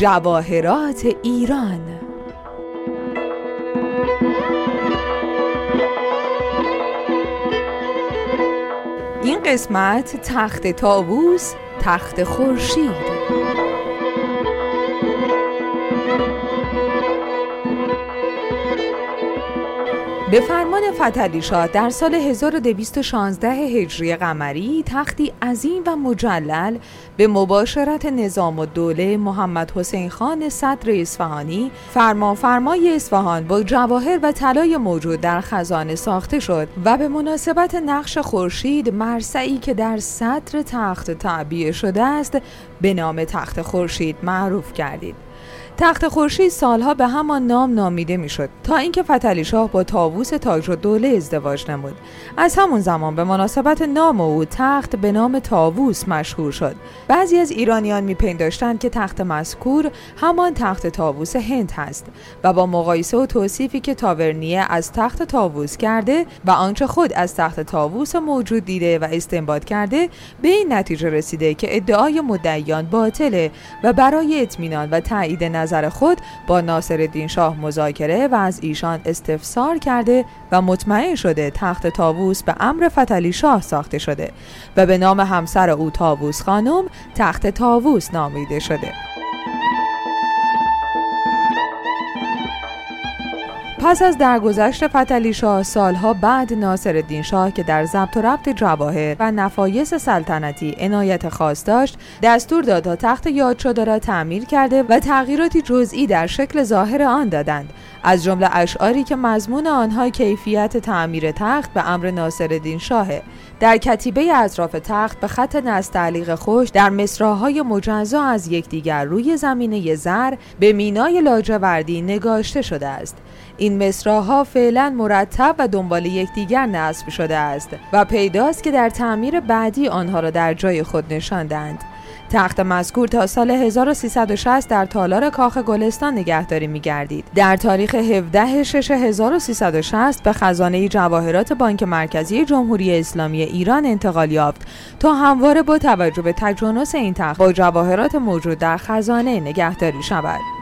جواهرات ایران. این قسمت تخت تاووس تخت خورشید. به فرمان فتلی شاه در سال 1216 هجری قمری تختی عظیم و مجلل به مباشرت نظام و دوله محمد حسین خان صدر اصفهانی فرمان فرمای اصفهان با جواهر و طلای موجود در خزانه ساخته شد و به مناسبت نقش خورشید مرسعی که در صدر تخت تعبیه شده است به نام تخت خورشید معروف کردید. تخت خورشید سالها به همان نام نامیده می‌شد تا اینکه فتلی شاه با تاووس تاج و دوله ازدواج نمود. از همون زمان به مناسبت نام او تخت به نام تاووس مشهور شد. بعضی از ایرانیان میپنداشتند که تخت مذکور همان تخت تاووس هند هست و با مقایسه و توصیفی که تاورنیه از تخت تاووس کرده و آنچه خود از تخت تاووس موجود دیده و استنباط کرده به این نتیجه رسیده که ادعای مدعیان باطله و برای اطمینان و تایید نظر خود با ناصر شاه مذاکره و از ایشان استفسار کرده و مطمئن شده تخت تاووس به امر فتلی شاه ساخته شده و به نام همسر او تاووس خانم تخت تاووس نامیده شده. پس از درگذشت فتلی شاه سالها بعد ناصر شاه که در ضبط و ربط جواهر و نفایس سلطنتی عنایت خاص داشت دستور داد تا تخت یاد شده را تعمیر کرده و تغییراتی جزئی در شکل ظاهر آن دادند. از جمله اشعاری که مضمون آنها کیفیت تعمیر تخت به امر ناصر شاهه. در کتیبه اطراف تخت به خط نستعلیق خوش در مصراهای مجزا از یکدیگر روی زمینه زر به مینای لاجوردی نگاشته شده است. این مصراها فعلا مرتب و دنبال یکدیگر نصب شده است و پیداست که در تعمیر بعدی آنها را در جای خود نشاندند تخت مذکور تا سال 1360 در تالار کاخ گلستان نگهداری می گردید. در تاریخ 17 شش 1360 به خزانه جواهرات بانک مرکزی جمهوری اسلامی ایران انتقال یافت تا همواره با توجه به تجانس این تخت با جواهرات موجود در خزانه نگهداری شود.